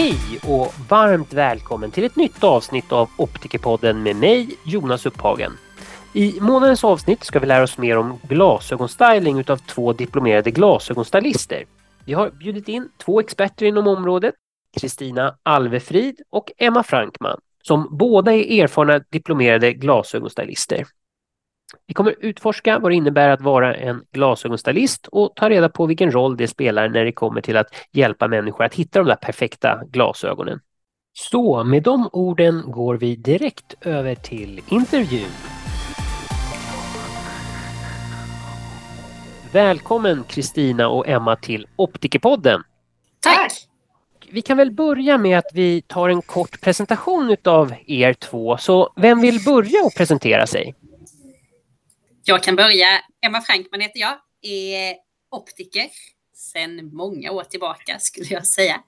Hej och varmt välkommen till ett nytt avsnitt av Optikerpodden med mig, Jonas Upphagen. I månadens avsnitt ska vi lära oss mer om glasögonstyling utav två diplomerade glasögonstylister. Vi har bjudit in två experter inom området, Kristina Alvefrid och Emma Frankman, som båda är erfarna diplomerade glasögonstylister. Vi kommer utforska vad det innebär att vara en glasögonstylist och ta reda på vilken roll det spelar när det kommer till att hjälpa människor att hitta de där perfekta glasögonen. Så med de orden går vi direkt över till intervjun. Välkommen Kristina och Emma till Optikerpodden. Tack! Vi kan väl börja med att vi tar en kort presentation av er två. Så vem vill börja och presentera sig? Jag kan börja. Emma Frankman heter jag, är optiker sedan många år tillbaka skulle jag säga.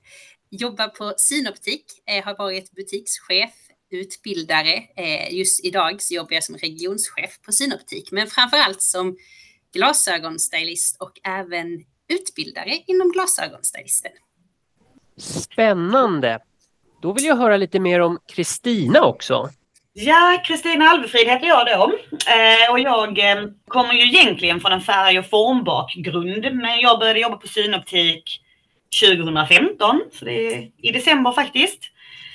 Jobbar på Synoptik, eh, har varit butikschef, utbildare. Eh, just idag så jobbar jag som regionschef på Synoptik, men framför allt som glasögonstylist och även utbildare inom glasögonstylisten. Spännande! Då vill jag höra lite mer om Kristina också. Ja, Kristina Alvefrid heter jag då. Eh, och jag eh, kommer ju egentligen från en färg och formbakgrund. Men jag började jobba på Synoptik 2015, så det är i december faktiskt.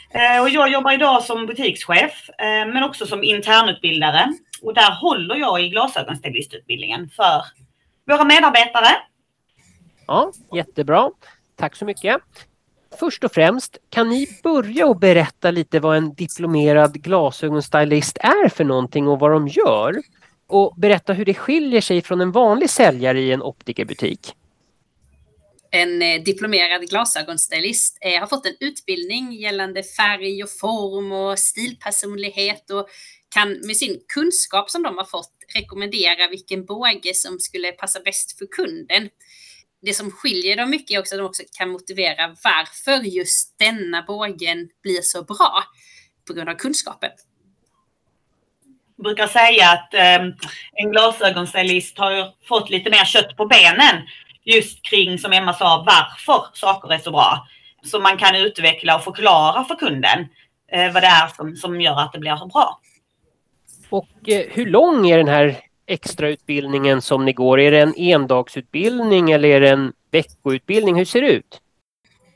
Eh, och jag jobbar idag som butikschef, eh, men också som internutbildare. Och där håller jag i glasögonstylistutbildningen för våra medarbetare. Ja, jättebra. Tack så mycket. Först och främst, kan ni börja och berätta lite vad en diplomerad glasögonstylist är för någonting och vad de gör? Och berätta hur det skiljer sig från en vanlig säljare i en optikerbutik. En eh, diplomerad glasögonstylist eh, har fått en utbildning gällande färg och form och stilpersonlighet och kan med sin kunskap som de har fått rekommendera vilken båge som skulle passa bäst för kunden det som skiljer dem mycket är också att de också kan motivera varför just denna bågen blir så bra på grund av kunskapen. Jag brukar säga att eh, en glasögonstylist har fått lite mer kött på benen just kring, som Emma sa, varför saker är så bra. Så man kan utveckla och förklara för kunden eh, vad det är som, som gör att det blir så bra. Och eh, hur lång är den här extrautbildningen som ni går? Är det en endagsutbildning eller är det en veckoutbildning? Hur ser det ut?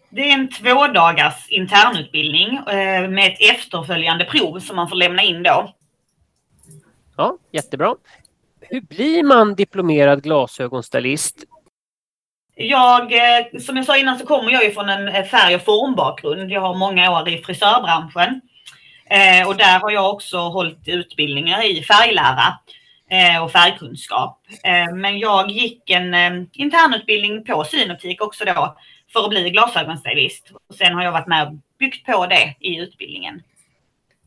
Det är en tvådagars internutbildning eh, med ett efterföljande prov som man får lämna in då. Ja, jättebra. Hur blir man diplomerad glasögonstylist? Jag, eh, som jag sa innan så kommer jag ju från en eh, färg och formbakgrund. Jag har många år i frisörbranschen. Och där har jag också hållit utbildningar i färglära. Eh, och färgkunskap. Eh, men jag gick en eh, internutbildning på synoptik också då för att bli glasögonstylist. Och sen har jag varit med och byggt på det i utbildningen.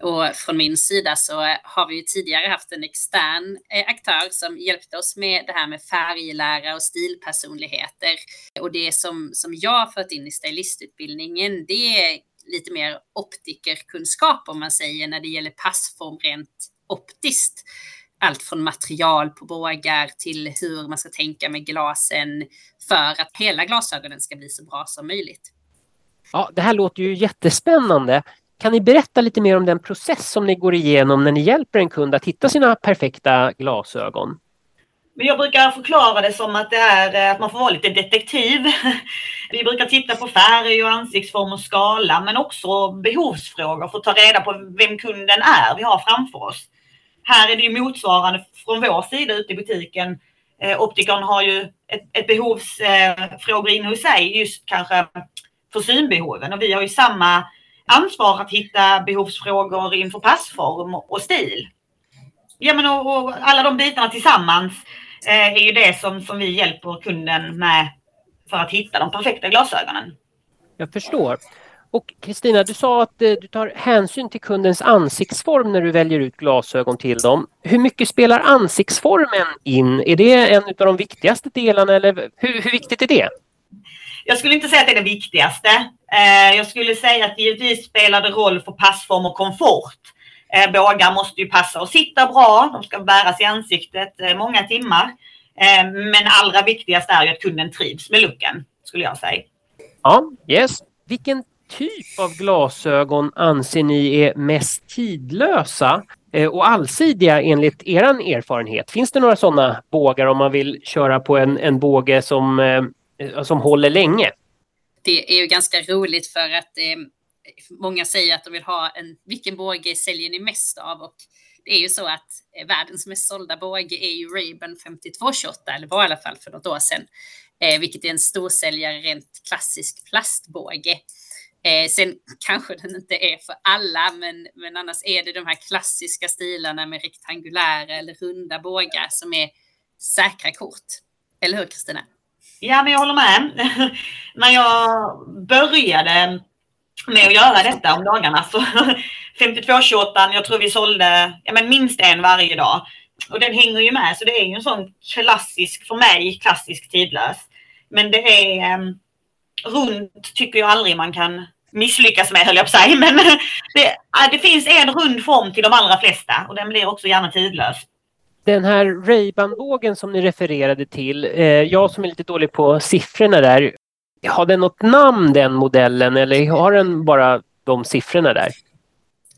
Och från min sida så eh, har vi ju tidigare haft en extern eh, aktör som hjälpte oss med det här med färglära och stilpersonligheter. Och det som, som jag har fört in i stylistutbildningen, det är lite mer optikerkunskap om man säger när det gäller passform rent optiskt allt från material på bågar till hur man ska tänka med glasen för att hela glasögonen ska bli så bra som möjligt. Ja, det här låter ju jättespännande. Kan ni berätta lite mer om den process som ni går igenom när ni hjälper en kund att hitta sina perfekta glasögon? Jag brukar förklara det som att det är att man får vara lite detektiv. Vi brukar titta på färg och ansiktsform och skala men också behovsfrågor för att ta reda på vem kunden är vi har framför oss. Här är det ju motsvarande från vår sida ute i butiken. Eh, optikern har ju ett, ett behovsfrågor eh, inne hos sig just kanske för synbehoven och vi har ju samma ansvar att hitta behovsfrågor inför passform och stil. Ja, men och, och alla de bitarna tillsammans eh, är ju det som, som vi hjälper kunden med för att hitta de perfekta glasögonen. Jag förstår. Och Kristina, du sa att eh, du tar hänsyn till kundens ansiktsform när du väljer ut glasögon till dem. Hur mycket spelar ansiktsformen in? Är det en av de viktigaste delarna eller hur, hur viktigt är det? Jag skulle inte säga att det är det viktigaste. Eh, jag skulle säga att givetvis spelar det roll för passform och komfort. Eh, bågar måste ju passa och sitta bra. De ska bäras i ansiktet många timmar. Men allra viktigast är ju att kunden trivs med looken, skulle jag säga. Ja, yes. Vilken typ av glasögon anser ni är mest tidlösa eh, och allsidiga enligt er erfarenhet? Finns det några sådana bågar om man vill köra på en, en båge som, eh, som håller länge? Det är ju ganska roligt för att eh, många säger att de vill ha en, vilken båge säljer ni mest av? Och det är ju så att eh, världens mest sålda båge är ju Ray-Ban 5228, eller var i alla fall för något år sedan, eh, vilket är en storsäljare rent klassisk plastbåge. Eh, sen kanske den inte är för alla, men, men annars är det de här klassiska stilarna med rektangulära eller runda bågar som är säkra kort. Eller hur Kristina? Ja, men jag håller med. När jag började med att göra detta om dagarna så 5228, jag tror vi sålde ja, men minst en varje dag. Och den hänger ju med, så det är ju en sån klassisk, för mig, klassisk tidlös. Men det är ehm, runt tycker jag aldrig man kan misslyckas med höll jag på att säga. Men det, det finns en rund form till de allra flesta och den blir också gärna tidlös. Den här Ray-Ban-bågen som ni refererade till, eh, jag som är lite dålig på siffrorna där, har den något namn den modellen eller har den bara de siffrorna där?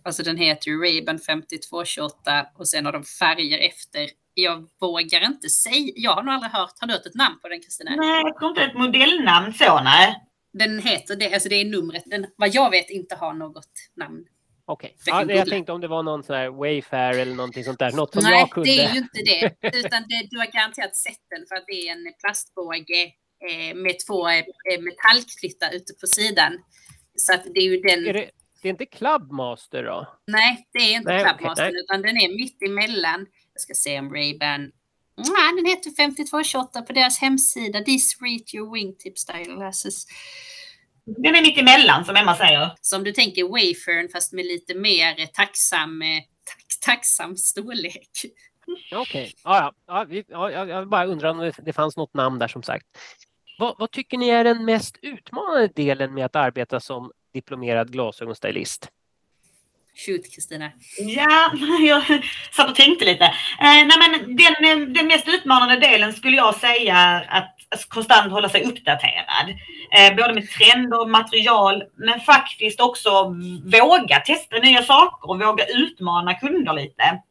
Alltså den heter ju Ray-Ban 5228 och sen har de färger efter. Jag vågar inte säga, jag har nog aldrig hört, har du hört ett namn på den Kristina? Nej, jag tror inte ett modellnamn så nej den heter det, alltså det är numret. Den, vad jag vet inte har något namn. Okej, okay. ja, jag tänkte om det var någon sån här Wayfair eller någonting sånt där. Något som Nej, jag kunde. det är ju inte det. Utan det, du har garanterat sett den för att det är en plastbåge eh, med två eh, metallklyttar ute på sidan. Så att det är ju den. Är det, det är inte Clubmaster då? Nej, det är inte nej, Clubmaster okay, utan den är mitt emellan. Jag ska se om Ray-Ban Nej, den heter 5228 på deras hemsida. This read your wingtip style glasses. Den är mitt emellan som Emma säger. Som du tänker Wayfern fast med lite mer tacksam, tack, tacksam storlek. Okej, okay. ja, ja. ja, jag bara undrar om det fanns något namn där som sagt. Vad, vad, tycker ni är den mest utmanande delen med att arbeta som diplomerad glasögonstylist? Shoot Kristina. Ja, jag satt och tänkte lite. Eh, nej, men den, den mest utmanande delen skulle jag säga är att konstant hålla sig uppdaterad. Eh, både med trender och material, men faktiskt också våga testa nya saker och våga utmana kunder lite.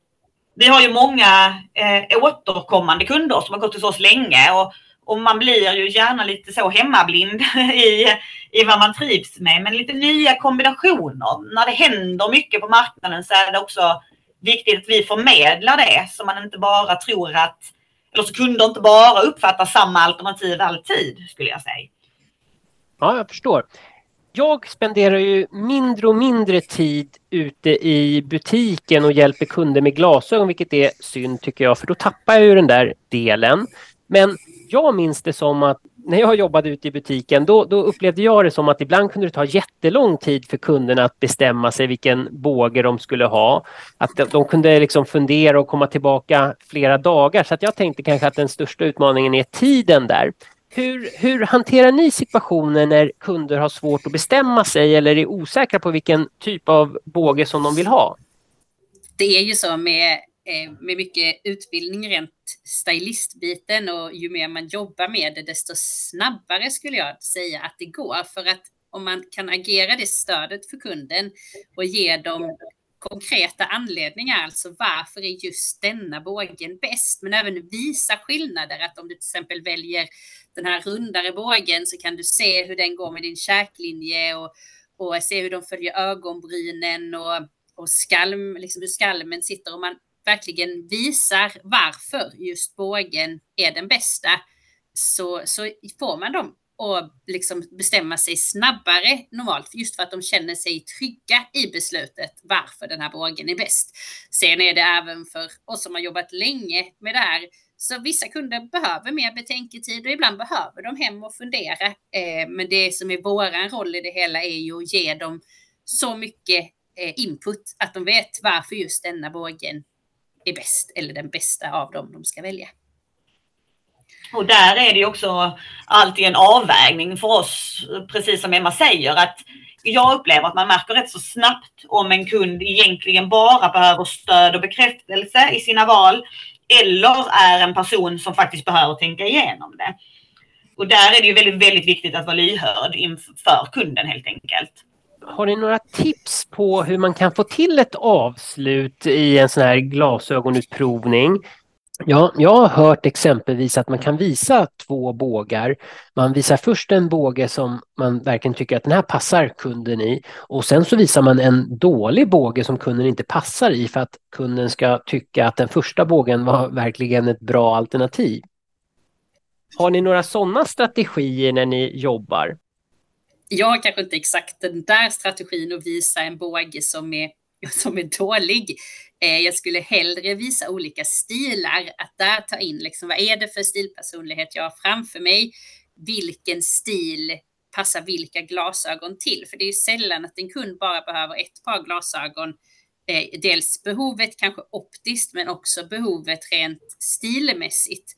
Vi har ju många eh, återkommande kunder som har gått hos oss länge och och man blir ju gärna lite så hemmablind i, i vad man trivs med. Men lite nya kombinationer. När det händer mycket på marknaden så är det också viktigt att vi förmedlar det så man inte bara tror att, eller så kunder inte bara uppfattar samma alternativ alltid skulle jag säga. Ja, jag förstår. Jag spenderar ju mindre och mindre tid ute i butiken och hjälper kunder med glasögon, vilket är synd tycker jag, för då tappar jag ju den där delen. Men jag minns det som att när jag jobbade ute i butiken då, då, upplevde jag det som att ibland kunde det ta jättelång tid för kunderna att bestämma sig vilken båge de skulle ha. Att de, de kunde liksom fundera och komma tillbaka flera dagar. Så att jag tänkte kanske att den största utmaningen är tiden där. Hur, hur hanterar ni situationer när kunder har svårt att bestämma sig eller är osäkra på vilken typ av båge som de vill ha? Det är ju så med Eh, med mycket utbildning rent stylistbiten och ju mer man jobbar med det desto snabbare skulle jag säga att det går för att om man kan agera det stödet för kunden och ge dem konkreta anledningar, alltså varför är just denna bågen bäst, men även visa skillnader, att om du till exempel väljer den här rundare bågen så kan du se hur den går med din käklinje och, och se hur de följer ögonbrynen och, och skalm, liksom hur skalmen sitter. Och man verkligen visar varför just bågen är den bästa så, så får man dem att liksom bestämma sig snabbare normalt just för att de känner sig trygga i beslutet varför den här bågen är bäst. Sen är det även för oss som har jobbat länge med det här så vissa kunder behöver mer betänketid och ibland behöver de hem och fundera. Eh, men det som är våran roll i det hela är ju att ge dem så mycket eh, input att de vet varför just denna bågen är bäst eller den bästa av dem de ska välja. Och där är det också alltid en avvägning för oss, precis som Emma säger, att jag upplever att man märker rätt så snabbt om en kund egentligen bara behöver stöd och bekräftelse i sina val eller är en person som faktiskt behöver tänka igenom det. Och där är det ju väldigt, väldigt viktigt att vara lyhörd inför kunden helt enkelt har ni några tips på hur man kan få till ett avslut i en sån här glasögonutprovning? Ja, jag har hört exempelvis att man kan visa två bågar. Man visar först en båge som man verkligen tycker att den här passar kunden i och sen så visar man en dålig båge som kunden inte passar i för att kunden ska tycka att den första bågen var verkligen ett bra alternativ. Har ni några sådana strategier när ni jobbar? Jag har kanske inte exakt den där strategin att visa en båge som är, som är dålig. Eh, jag skulle hellre visa olika stilar, att där ta in liksom, vad är det för stilpersonlighet jag har framför mig? Vilken stil passar vilka glasögon till? För det är ju sällan att en kund bara behöver ett par glasögon. Eh, dels behovet kanske optiskt, men också behovet rent stilmässigt.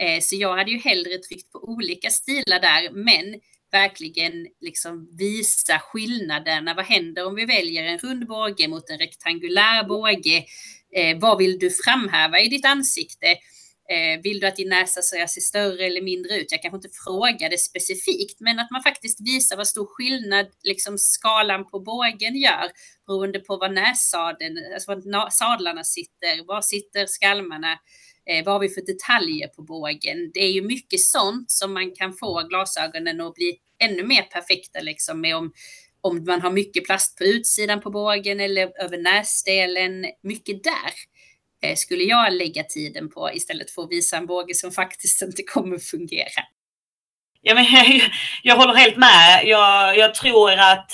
Eh, så jag hade ju hellre tryckt på olika stilar där, men verkligen liksom visa skillnaderna. Vad händer om vi väljer en rund båge mot en rektangulär båge? Eh, vad vill du framhäva i ditt ansikte? Eh, vill du att din näsa ska se större eller mindre ut? Jag kanske inte frågade specifikt, men att man faktiskt visar vad stor skillnad liksom skalan på bågen gör beroende på var nässadeln, alltså var sadlarna sitter, var sitter skalmarna? Eh, vad har vi för detaljer på bågen? Det är ju mycket sånt som man kan få glasögonen att bli ännu mer perfekta liksom med om, om man har mycket plast på utsidan på bågen eller över näsdelen. Mycket där eh, skulle jag lägga tiden på istället för att visa en båge som faktiskt inte kommer fungera. Ja, men jag, jag håller helt med. Jag, jag tror att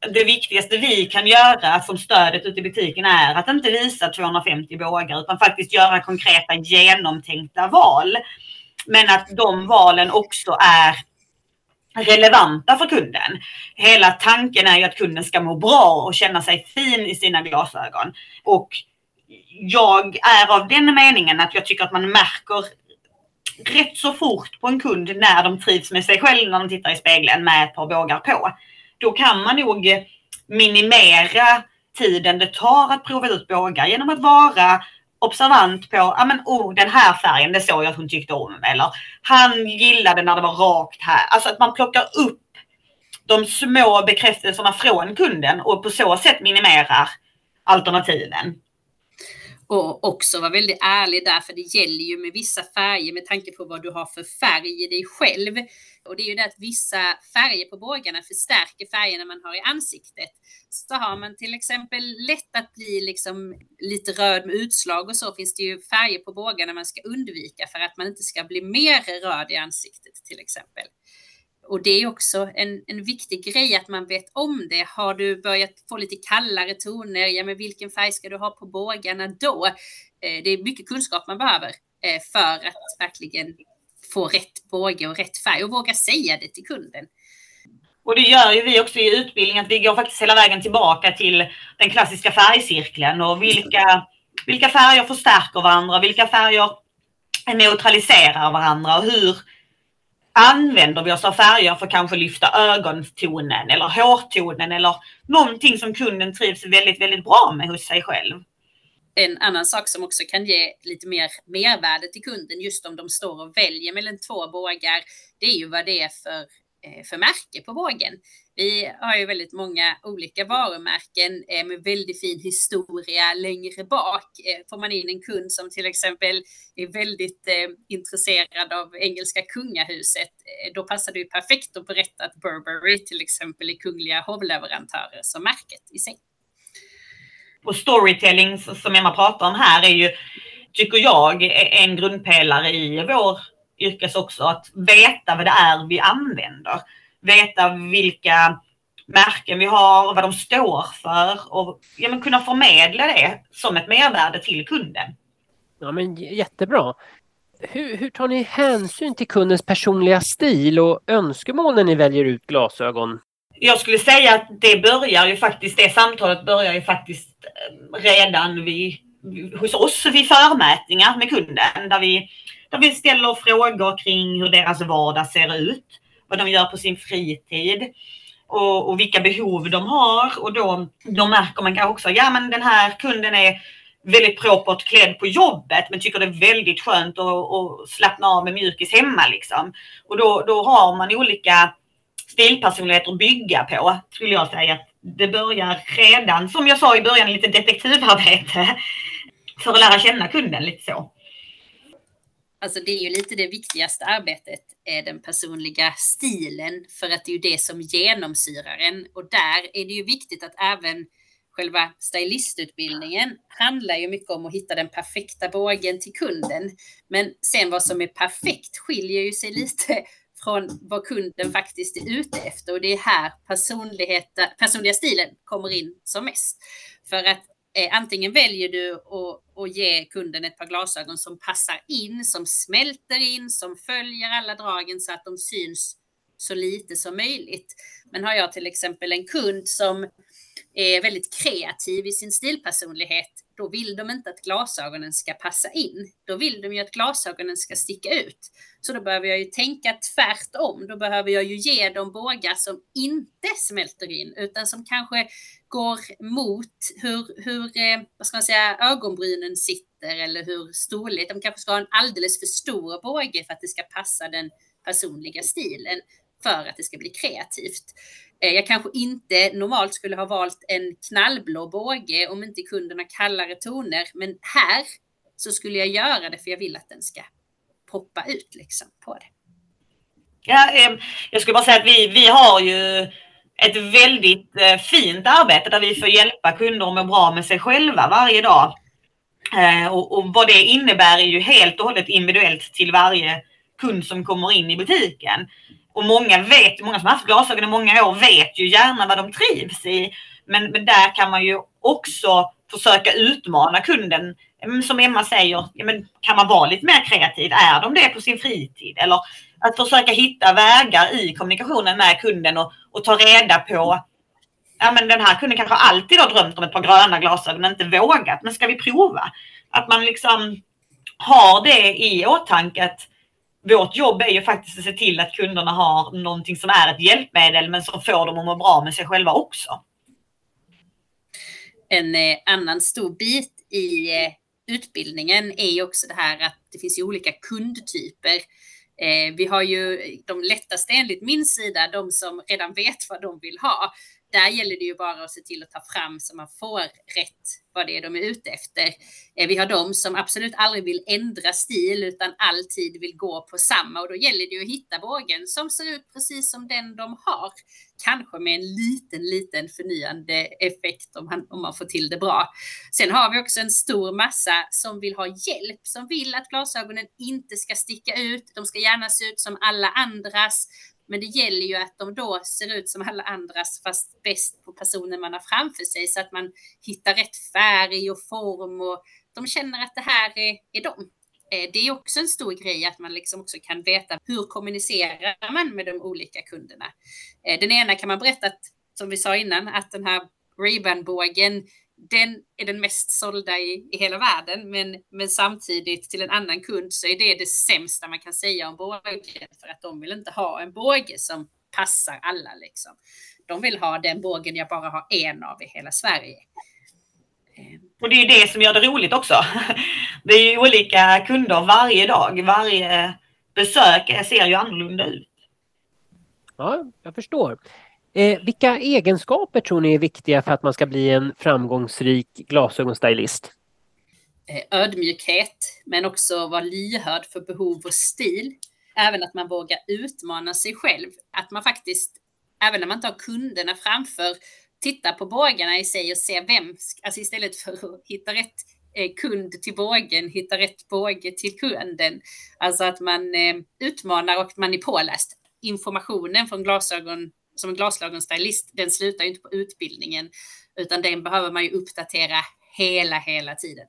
det viktigaste vi kan göra från stödet ute i butiken är att inte visa 250 bågar utan faktiskt göra konkreta genomtänkta val. Men att de valen också är relevanta för kunden. Hela tanken är ju att kunden ska må bra och känna sig fin i sina glasögon. Och jag är av den meningen att jag tycker att man märker rätt så fort på en kund när de trivs med sig själv när de tittar i spegeln med ett par bågar på då kan man nog eh, minimera tiden det tar att prova ut bågar genom att vara observant på, ja men oh, den här färgen, det såg jag att hon tyckte om. Eller han gillade när det var rakt här. Alltså att man plockar upp de små bekräftelserna från kunden och på så sätt minimerar alternativen. Och också vara väldigt ärlig där, för det gäller ju med vissa färger med tanke på vad du har för färg i dig själv. Och det är ju det att vissa färger på bågarna förstärker färgerna man har i ansiktet. Så har man till exempel lätt att bli liksom lite röd med utslag och så finns det ju färger på bågarna man ska undvika för att man inte ska bli mer röd i ansiktet till exempel. Och det är också en, en viktig grej att man vet om det. Har du börjat få lite kallare toner, ja men vilken färg ska du ha på bågarna då? Eh, det är mycket kunskap man behöver eh, för att verkligen få rätt båge och rätt färg och våga säga det till kunden. Och det gör ju vi också i utbildningen, att vi går faktiskt hela vägen tillbaka till den klassiska färgcirkeln och vilka, vilka färger förstärker varandra, vilka färger neutraliserar varandra och hur använder vi oss av färger för att kanske lyfta ögontonen eller hårtonen eller någonting som kunden trivs väldigt, väldigt bra med hos sig själv. En annan sak som också kan ge lite mer mervärde till kunden just om de står och väljer mellan två bågar, det är ju vad det är för, eh, för märke på bågen. Vi har ju väldigt många olika varumärken eh, med väldigt fin historia längre bak. Eh, får man in en kund som till exempel är väldigt eh, intresserad av engelska kungahuset, eh, då passar det ju perfekt att berätta att Burberry till exempel är kungliga hovleverantörer som märket i sig. Och storytelling som Emma pratar om här är ju, tycker jag, e-, en grundpelare i vår yrkes också. Att veta vad det är vi använder veta vilka märken vi har, vad de står för och ja, men kunna förmedla det som ett mervärde till kunden. Ja, men jättebra. Hur, hur tar ni hänsyn till kundens personliga stil och önskemål när ni väljer ut glasögon? Jag skulle säga att det börjar ju faktiskt, det samtalet börjar ju faktiskt eh, redan vid, hos oss vid förmätningar med kunden där vi, där vi ställer frågor kring hur deras vardag ser ut vad de gör på sin fritid och, och vilka behov de har. Och då, då märker man kanske också, ja men den här kunden är väldigt propert klädd på jobbet men tycker det är väldigt skönt att, att slappna av med mjukis hemma. Liksom. Och då, då har man olika stilpersonligheter att bygga på, skulle jag säga. Det börjar redan, som jag sa i början, lite detektivarbete för att lära känna kunden lite så. Alltså det är ju lite det viktigaste arbetet, är den personliga stilen, för att det är ju det som genomsyrar en. Och där är det ju viktigt att även själva stylistutbildningen handlar ju mycket om att hitta den perfekta bågen till kunden. Men sen vad som är perfekt skiljer ju sig lite från vad kunden faktiskt är ute efter och det är här personliga stilen kommer in som mest. För att eh, antingen väljer du att, att ge kunden ett par glasögon som passar in, som smälter in, som följer alla dragen så att de syns så lite som möjligt. Men har jag till exempel en kund som är väldigt kreativ i sin stilpersonlighet, då vill de inte att glasögonen ska passa in. Då vill de ju att glasögonen ska sticka ut. Så då behöver jag ju tänka tvärtom. Då behöver jag ju ge dem bågar som inte smälter in, utan som kanske går mot hur, hur eh, vad ska man säga, ögonbrynen sitter eller hur storlek. De kanske ska ha en alldeles för stor båge för att det ska passa den personliga stilen för att det ska bli kreativt. Eh, jag kanske inte normalt skulle ha valt en knallblå båge om inte kunden har kallare toner, men här så skulle jag göra det för jag vill att den ska poppa ut liksom på det. Ja, eh, jag skulle bara säga att vi, vi har ju ett väldigt eh, fint arbete där vi får hjälpa kunder att må bra med sig själva varje dag. Eh, och, och vad det innebär är ju helt och hållet individuellt till varje kund som kommer in i butiken. Och många vet, många som har haft glasögon i många år vet ju gärna vad de trivs i. Men, men där kan man ju också försöka utmana kunden. Mm, som Emma säger, ja, men kan man vara lite mer kreativ? Är de det på sin fritid? Eller att försöka hitta vägar i kommunikationen med kunden och, och ta reda på Ja men den här kunden kanske alltid har drömt om ett par gröna glasögon men inte vågat. Men ska vi prova? Att man liksom har det i åtanke att vårt jobb är ju faktiskt att se till att kunderna har någonting som är ett hjälpmedel men som får dem att må bra med sig själva också. En eh, annan stor bit i eh, utbildningen är ju också det här att det finns ju olika kundtyper. Eh, vi har ju de lättaste enligt min sida, de som redan vet vad de vill ha där gäller det ju bara att se till att ta fram så man får rätt vad det är de är ute efter. Eh, vi har de som absolut aldrig vill ändra stil utan alltid vill gå på samma och då gäller det ju att hitta bågen som ser ut precis som den de har. Kanske med en liten, liten förnyande effekt om man, om man får till det bra. Sen har vi också en stor massa som vill ha hjälp, som vill att glasögonen inte ska sticka ut. De ska gärna se ut som alla andras. Men det gäller ju att de då ser ut som alla andras fast bäst på personen man har framför sig så att man hittar rätt färg och form och de känner att det här är, är de. Eh, det är också en stor grej att man liksom också kan veta hur kommunicerar man med de olika kunderna. Eh, den ena kan man berätta att, som vi sa innan, att den här Ray-Ban-bågen den är den mest sålda i, i hela världen, men, men samtidigt till en annan kund så är det det sämsta man kan säga om bågen för att de vill inte ha en båge som passar alla liksom. De vill ha den bågen jag bara har en av i hela Sverige. Eh, Eh. Och det är ju det som gör det roligt också. Det är ju olika kunder varje dag. Varje besök ser ju annorlunda ut. Ja, jag förstår. Eh, vilka egenskaper tror ni är viktiga för att man ska bli en framgångsrik glasögonstylist? Eh, ödmjukhet, men också vara lyhörd för behov och stil. Även att man vågar utmana sig själv. Att man faktiskt, även när man inte har kunderna framför, titta på bågarna i sig och se vem, alltså istället för att hitta rätt eh, kund till bågen, hitta rätt båge till kunden. Alltså att man eh, utmanar och man är påläst. Informationen från glasögon som glasögon glasögonstylist, den slutar ju inte på utbildningen, utan den behöver man ju uppdatera hela, hela tiden.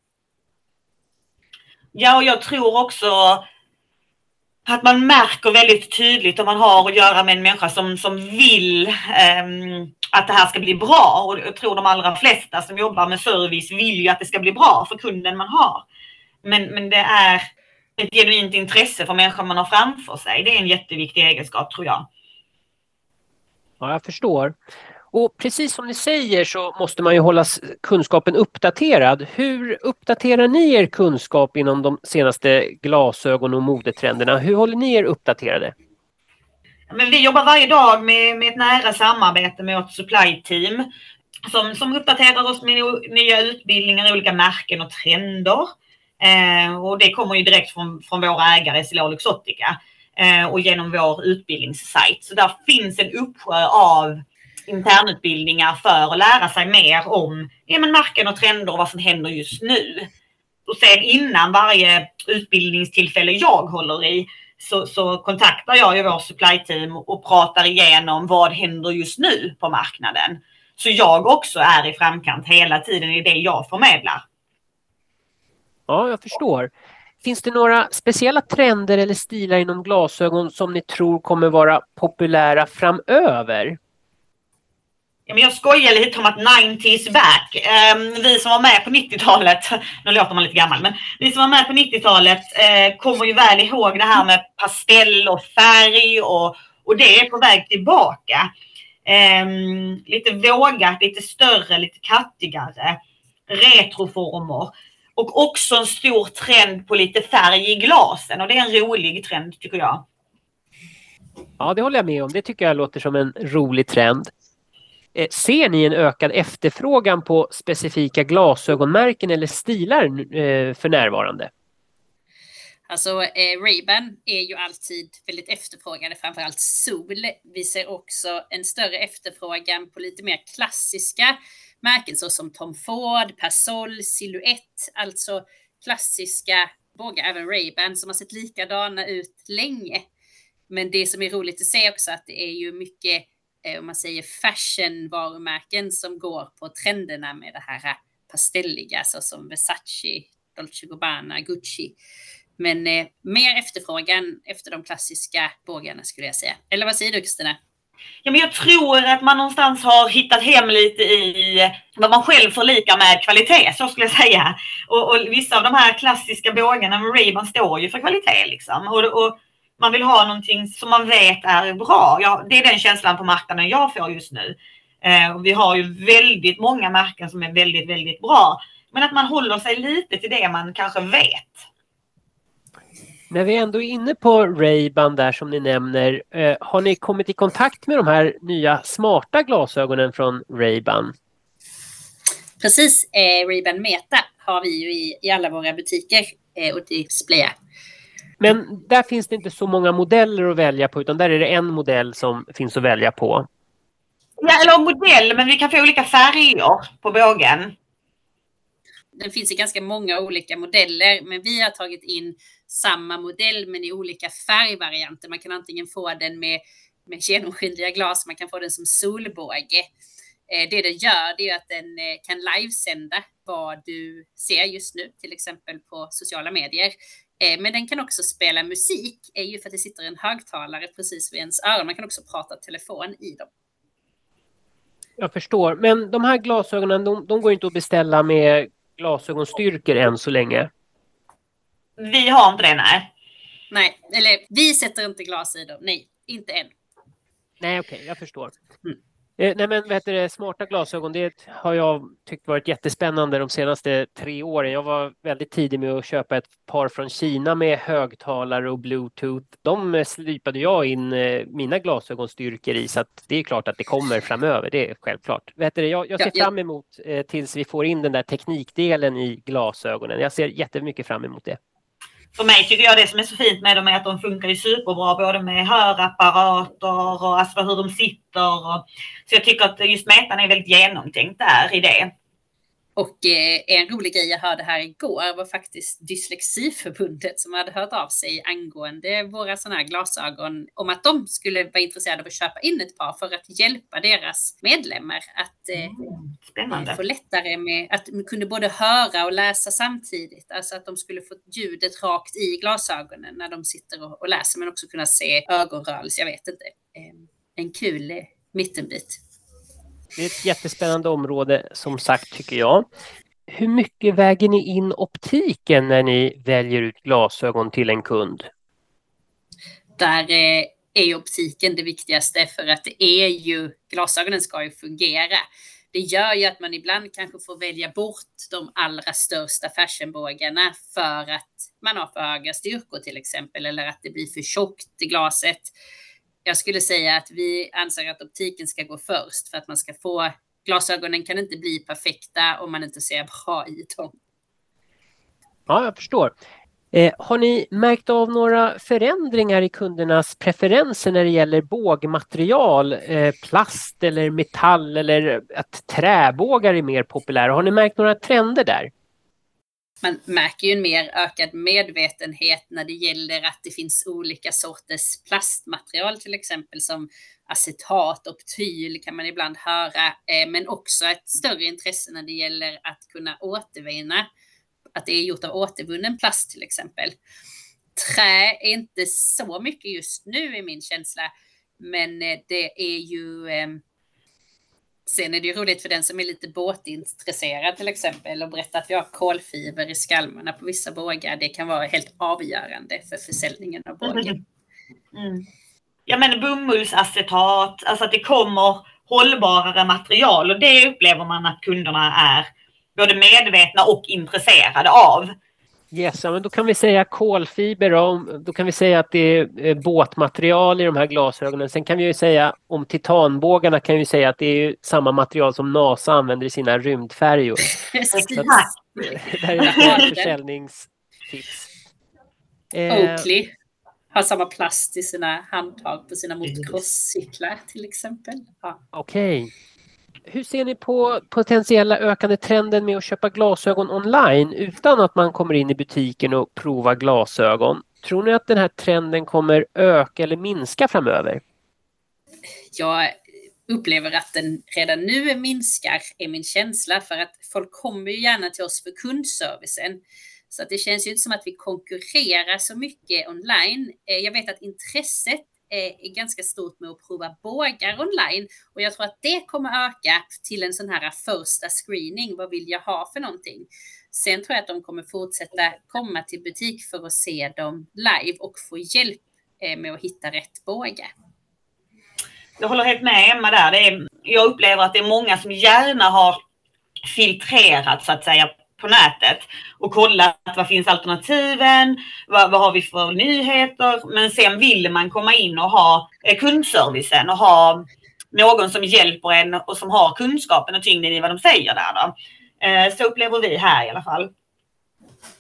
Ja, och jag tror också att man märker väldigt tydligt om man har att göra med en människa som, som vill um, att det här ska bli bra. Och jag tror de allra flesta som jobbar med service vill ju att det ska bli bra för kunden man har. Men, men det är ett genuint intresse för människan man har framför sig. Det är en jätteviktig egenskap tror jag. Ja, jag förstår. Och precis som ni säger så måste man ju hålla kunskapen uppdaterad. Hur uppdaterar ni er kunskap inom de senaste glasögon och modetrenderna? Hur håller ni er uppdaterade? Men vi jobbar varje dag med, med ett nära samarbete med vårt supply team som, som uppdaterar oss med nya utbildningar, olika märken och trender. Eh, och det kommer ju direkt från, från våra ägare SLA Luxottica eh, och genom vår utbildningssajt. Så där finns en uppsjö av internutbildningar för att lära sig mer om ja, men märken och trender och vad som händer just nu. Och sen innan varje utbildningstillfälle jag håller i så, så kontaktar jag ju vår supply team och pratar igenom vad händer just nu på marknaden. Så jag också är i framkant hela tiden i det jag förmedlar. Ja, jag förstår. Finns det några speciella trender eller stilar inom glasögon som ni tror kommer vara populära framöver? Ja, men jag skojar lite om att 90s back. Ehm, vi som var med på 90-talet, nu låter man lite gammal, men vi som var med på 90-talet eh, kommer ju väl ihåg det här med pastell och färg och, och det är på väg tillbaka. Ehm, lite vågat, lite större, lite kattigare. Retroformer. Och också en stor trend på lite färg i glasen och det är en rolig trend tycker jag. Ja, det håller jag med om. Det tycker jag låter som en rolig trend. Eh, ser ni en ökad efterfrågan på specifika glasögonmärken eller stilar eh, för närvarande? Alltså eh, Ray-Ban är ju alltid väldigt efterfrågade, framförallt sol. Vi ser också en större efterfrågan på lite mer klassiska märken såsom Tom Ford, Persol, Silhouette, alltså klassiska bågar, även Ray-Ban som har sett likadana ut länge. Men det som är roligt att se också att det är ju mycket Eh, om man säger fashion-varumärken som går på trenderna med det här eh, pastelliga, alltså såsom Versace, Dolce Gabbana, Gucci. Men eh, mer efterfrågan efter de klassiska bågarna skulle jag säga. Eller vad säger du Kristina? Ja, men jag tror att man någonstans har hittat hem lite i eh, vad man själv förlikar med kvalitet, så skulle jag säga. Och, och vissa av de här klassiska bågarna med Ray-Ban står ju för kvalitet liksom. Och, och man vill ha någonting som man vet är bra. Ja, det är den känslan på marknaden jag får just nu. Eh, vi har ju väldigt många märken som är väldigt, väldigt bra. Men att man håller sig lite till det man kanske vet. När vi ändå är inne på Ray-Ban där som ni nämner, eh, har ni kommit i kontakt med de här nya smarta glasögonen från Ray-Ban? Precis, eh, Ray-Ban Meta har vi ju i, i alla våra butiker eh, och displayar. Men där finns det inte så många modeller att välja på utan där är det en modell som finns att välja på. Ja, eller modell, men vi kan få olika färger på bågen. Det finns ju ganska många olika modeller, men vi har tagit in samma modell men i olika färgvarianter. Man kan antingen få den med, med genomskinliga glas, man kan få den som solbåge. Eh, det den gör det är att den eh, kan livesända vad du ser just nu, till exempel på sociala medier. Eh, men den kan också spela musik, är ju för att det sitter en högtalare precis vid ens öron. Man kan också prata telefon i dem. Jag förstår, men de här glasögonen, de, de går inte att beställa med glasögonstyrkor än så länge. Vi har inte det, nej. Nej, eller vi sätter inte glas i dem. Nej, inte än. Nej, okej, okay, jag förstår. Mm. Eh, nej men vet du, smarta glasögon, det har jag tyckt varit jättespännande de senaste tre åren. Jag var väldigt tidig med att köpa ett par från Kina med högtalare och bluetooth. De slipade jag in eh, mina glasögonstyrkor i så det är klart att det kommer framöver, det är självklart. Vet du, jag, jag ser ja, fram emot eh, tills vi får in den där teknikdelen i glasögonen. Jag ser jättemycket fram emot det för mig tycker jag det som är så fint med dem är att de funkar ju superbra både med hörapparater och alltså hur de sitter. Och, så jag tycker att just metan är väldigt genomtänkt där i det. Och eh, en rolig grej jag hörde här igår var faktiskt Dyslexiförbundet som hade hört av sig angående våra sådana här glasögon om att de skulle vara intresserade av att köpa in ett par för att hjälpa deras medlemmar att eh, mm, få lättare med att de kunde både höra och läsa samtidigt. Alltså att de skulle få ljudet rakt i glasögonen när de sitter och, och läser men också kunna se ögonrörelse. Jag vet inte. Eh, en kul eh, mittenbit. Det är ett jättespännande område som sagt tycker jag. Hur mycket väger ni in optiken när ni väljer ut glasögon till en kund? Där eh, är optiken det viktigaste för att det är ju glasögonen ska ju fungera. Det gör ju att man ibland kanske får välja bort de allra största fashionbågarna för att man har för höga styrkor till exempel eller att det blir för tjockt i glaset jag skulle säga att vi anser att optiken ska gå först för att man ska få glasögonen kan inte bli perfekta om man inte ser bra i dem. Ja, jag förstår. Eh, har ni märkt av några förändringar i kundernas preferenser när det gäller bågmaterial, eh, plast eller metall eller att träbågar är mer populära? Har ni märkt några trender där? Man märker ju en mer ökad medvetenhet när det gäller att det finns olika sorters plastmaterial till exempel som acetat och tyl kan man ibland höra, eh, men också ett större intresse när det gäller att kunna återvinna att det är gjort av återvunnen plast till exempel. Trä är inte så mycket just nu i min känsla, men eh, det är ju eh, Sen är det ju roligt för den som är lite båtintresserad till exempel och berätta att vi har kolfiber i skalmarna på vissa bågar. Det kan vara helt avgörande för försäljningen av bågen. Mm. Ja men bomullsacetat, alltså att det kommer hållbarare material och det upplever man att kunderna är både medvetna och intresserade av. Yes, ja, men då kan vi säga kolfiber, då, då kan vi säga att det är eh, båtmaterial i de här glasögonen. Sen kan vi ju säga om titanbågarna kan vi säga att det är samma material som NASA använder i sina rymdfärjor. Exakt. Det här är ett försäljningstips. Eh, Oakley har samma plast i sina handtag på sina motocrosscyklar till exempel. Ja. Okej. Okay hur ser ni på potentiella ökande trenden med att köpa glasögon online utan att man kommer in i butiken och provar glasögon? Tror ni att den här trenden kommer öka eller minska framöver? Jag upplever att den redan nu minskar, är min känsla, för att folk kommer ju gärna till oss för kundservicen. Så att det känns ju inte som att vi konkurrerar så mycket online. Eh, jag vet att intresset är ganska stort med att prova bågar online. Och jag tror att det kommer öka till en sån här första screening. Vad vill jag ha för någonting? Sen tror jag att de kommer fortsätta komma till butik för att se dem live och få hjälp eh, med att hitta rätt båge. Jag håller helt med Emma där. Det är, jag upplever att det är många som gärna har filtrerat så att säga på nätet och kollat vad finns alternativen, vad, vad har vi för nyheter. Men sen vill man komma in och ha eh, kundservicen och ha någon som hjälper en och som har kunskapen och tyngden i vad de säger där. Då. Eh, så upplever vi här i alla fall.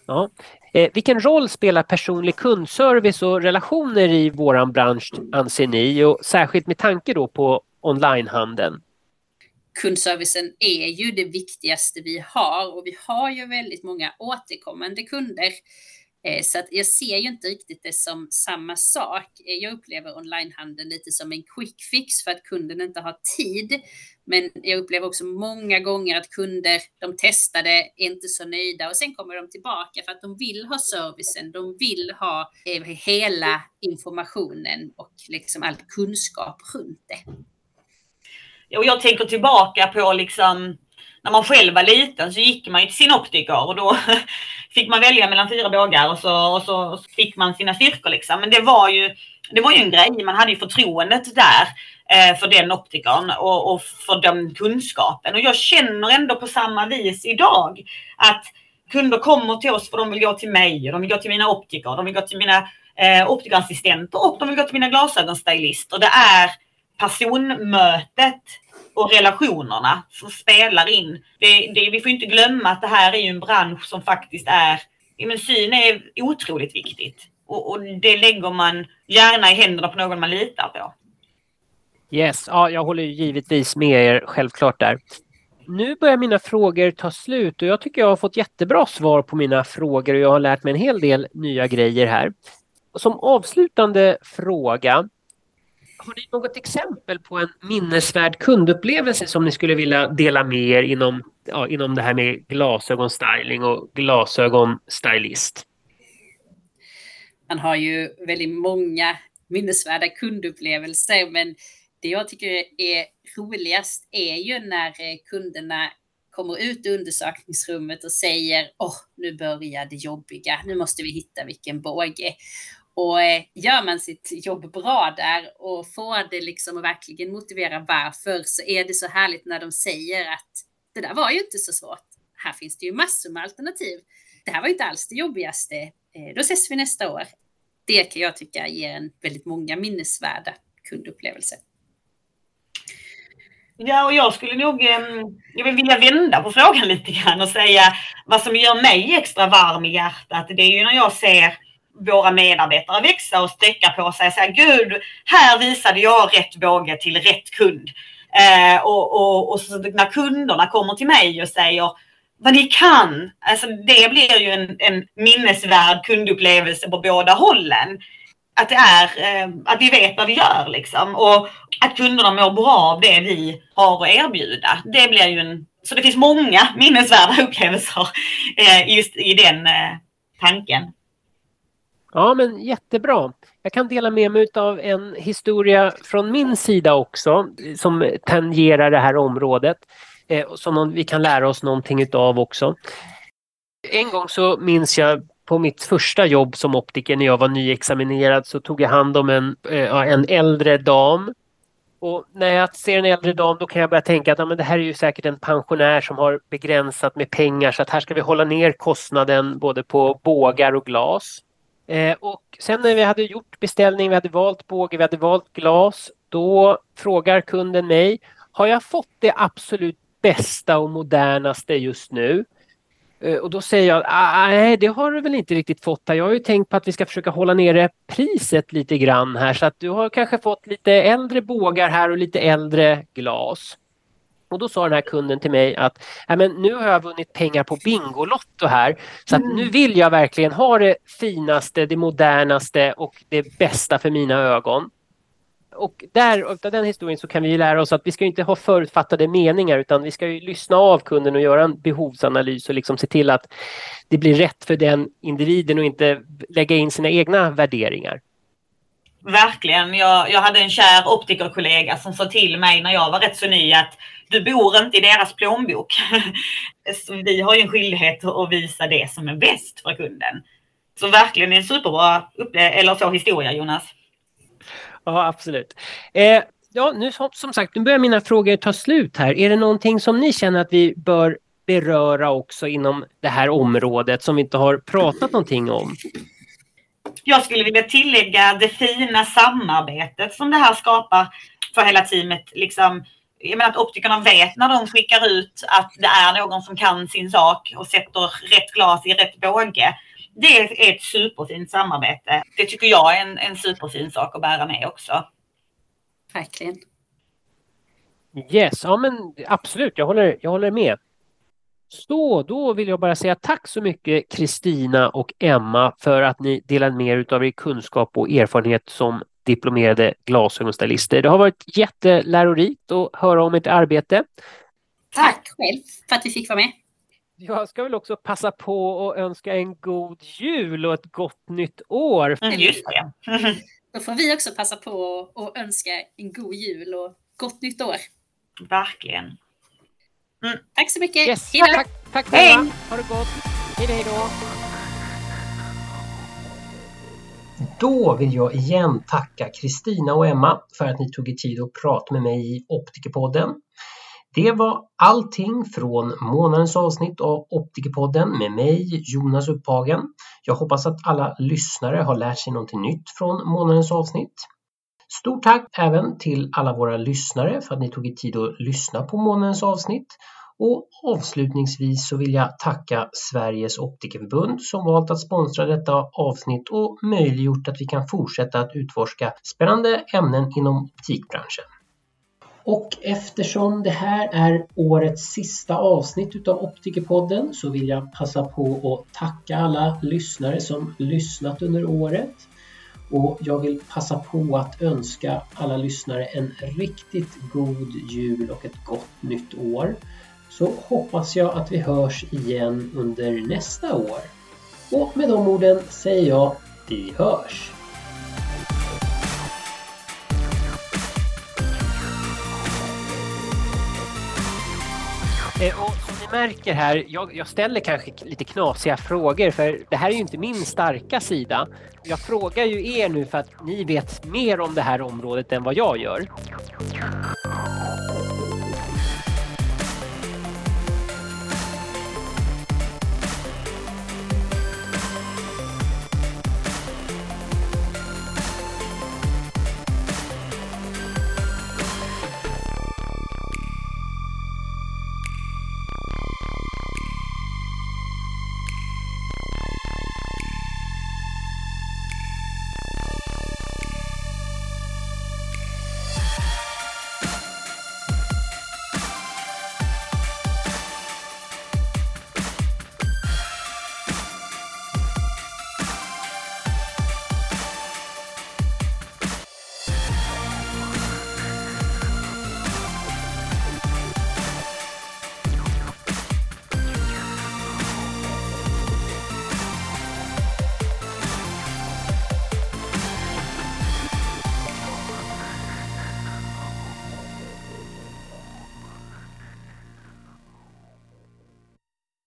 Ja. Eh, vilken roll spelar personlig kundservice och relationer i våran bransch anser ni och särskilt med tanke då på onlinehandeln? Kundservicen är ju det viktigaste vi har och vi har ju väldigt många återkommande kunder. Eh, så att jag ser ju inte riktigt det som samma sak. Eh, jag upplever onlinehandeln lite som en quick fix för att kunden inte har tid. Men jag upplever också många gånger att kunder, de testade, är inte så nöjda och sen kommer de tillbaka för att de vill ha servicen, de vill ha eh, hela informationen och liksom all kunskap runt det. Och jag tänker tillbaka på liksom när man själv var liten så gick man ju till sin optiker och då fick man välja mellan fyra bågar och så, och så fick man sina styrkor liksom. Men det var ju, det var ju en grej. Man hade ju förtroendet där eh, för den optikern och, och för den kunskapen. Och jag känner ändå på samma vis idag att kunder kommer till oss för de vill gå till mig, de vill gå till mina optiker, de vill gå till mina eh, optikerassistenter och de vill gå till mina glasögonstylister. Det är personmötet och relationerna som spelar in. Det, det, vi får inte glömma att det här är en bransch som faktiskt är, men syn är otroligt viktigt. Och, och, det lägger man gärna i händerna på någon man litar på. Yes, ja, jag håller givetvis med er självklart där. Nu börjar mina frågor ta slut och jag tycker jag har fått jättebra svar på mina frågor och jag har lärt mig en hel del nya grejer här. Som avslutande fråga har ni något exempel på en minnesvärd kundupplevelse som ni skulle vilja dela med er inom, ja, inom det här med glasögonstyling och glasögonstylist? Man har ju väldigt många minnesvärda kundupplevelser, men det jag tycker är roligast är ju när eh, kunderna kommer ut i undersökningsrummet och säger åh, oh, nu börjar det jobbiga, nu måste vi hitta vilken båge. Och eh, gör man sitt jobb bra där och får det liksom att verkligen motivera varför så är det så härligt när de säger att det där var ju inte så svårt. Här finns det ju massor med alternativ. Det här var inte alls det jobbigaste. Eh, då ses vi nästa år. Det kan jag tycka ger en väldigt många minnesvärda kundupplevelse. Ja, och jag skulle nog eh, jag vill vilja vända på frågan lite grann och säga vad som gör mig extra varm i hjärtat. Det är ju när jag ser våra medarbetare växa och sträcka på sig och säga Gud, här visade jag rätt båge till rätt kund. Eh, och, och, och så när kunderna kommer till mig och säger vad ni kan, alltså det blir ju en, en minnesvärd kundupplevelse på båda hållen. Att det är, eh, att vi vet vad vi gör liksom. Och att kunderna mår bra av det vi har att erbjuda. Det blir ju en, så det finns många minnesvärda upplevelser eh, just i den eh, tanken. Ja, men jättebra. Jag kan dela med mig av en historia från min sida också som tangerar det här området. Eh, som vi kan lära oss någonting utav också. En gång så minns jag på mitt första jobb som optiker när jag var nyexaminerad så tog jag hand om en, eh, en äldre dam. Och när jag ser en äldre dam då kan jag börja tänka att ja, men det här är ju säkert en pensionär som har begränsat med pengar så att här ska vi hålla ner kostnaden både på bågar och glas. Eh, och sen när vi hade gjort beställning, vi hade valt båge, vi hade valt glas, då frågar kunden mig, har jag fått det absolut bästa och modernaste just nu? Eh, och då säger jag, ah, ah, nej det har du väl inte riktigt fått här. Jag har ju tänkt på att vi ska försöka hålla nere priset lite grann här så att du har kanske fått lite äldre bågar här och lite äldre glas. Och då sa den här kunden till mig att men nu har jag vunnit pengar på Bingolotto här så att nu mm. vill jag verkligen ha det finaste, det modernaste och det bästa för mina ögon. Och där, av den historien så kan vi lära oss att vi ska inte ha förutfattade meningar utan vi ska ju lyssna av kunden och göra en behovsanalys och liksom se till att det blir rätt för den individen och inte lägga in sina egna värderingar. Verkligen. Jag, jag hade en kär optikerkollega som sa till mig när jag var rätt så ny att du bor inte i deras plånbok. så vi har ju en skyldighet att visa det som är bäst för kunden. Så verkligen en superbra eller så historia Jonas. Ja, absolut. Eh, ja, nu som sagt, nu börjar mina frågor ta slut här. Är det någonting som ni känner att vi bör beröra också inom det här området som vi inte har pratat någonting om? Jag skulle vilja tillägga det fina samarbetet som det här skapar för hela teamet. Liksom, jag menar att optikerna vet när de skickar ut att det är någon som kan sin sak och sätter rätt glas i rätt båge. Det är ett superfint samarbete. Det tycker jag är en, en superfin sak att bära med också. Verkligen. Yes, ja men absolut, jag håller, jag håller med. Så då vill jag bara säga tack så mycket Kristina och Emma för att ni delade med er av er kunskap och erfarenhet som diplomerade glasögonstylister. Det har varit jättelärorikt att höra om ert arbete. Tack själv för att vi fick vara med. Jag ska väl också passa på att önska en god jul och ett gott nytt år. Mm, just det. Då får vi också passa på att önska en god jul och gott nytt år. Verkligen. Mm. Tack så mycket. Yes. Tack, tack själva. Ha det gott. Hej, hej då. Då vill jag igen tacka Kristina och Emma för att ni tog er tid att prata med mig i Optikerpodden. Det var allting från månadens avsnitt av Optikerpodden med mig, Jonas Upphagen. Jag hoppas att alla lyssnare har lärt sig någonting nytt från månadens avsnitt. Stort tack även till alla våra lyssnare för att ni tog er tid att lyssna på månadens avsnitt. Och avslutningsvis så vill jag tacka Sveriges optikerförbund som valt att sponsra detta avsnitt och möjliggjort att vi kan fortsätta att utforska spännande ämnen inom optikbranschen. Och eftersom det här är årets sista avsnitt utav Optikerpodden så vill jag passa på att tacka alla lyssnare som lyssnat under året. Och jag vill passa på att önska alla lyssnare en riktigt god jul och ett gott nytt år. Så hoppas jag att vi hörs igen under nästa år. Och med de orden säger jag vi hörs! Märker här, jag, jag, ställer kanske lite knasiga frågor för det här är ju inte min starka sida. Jag frågar ju er nu för att ni vet mer om det här området än vad jag gör.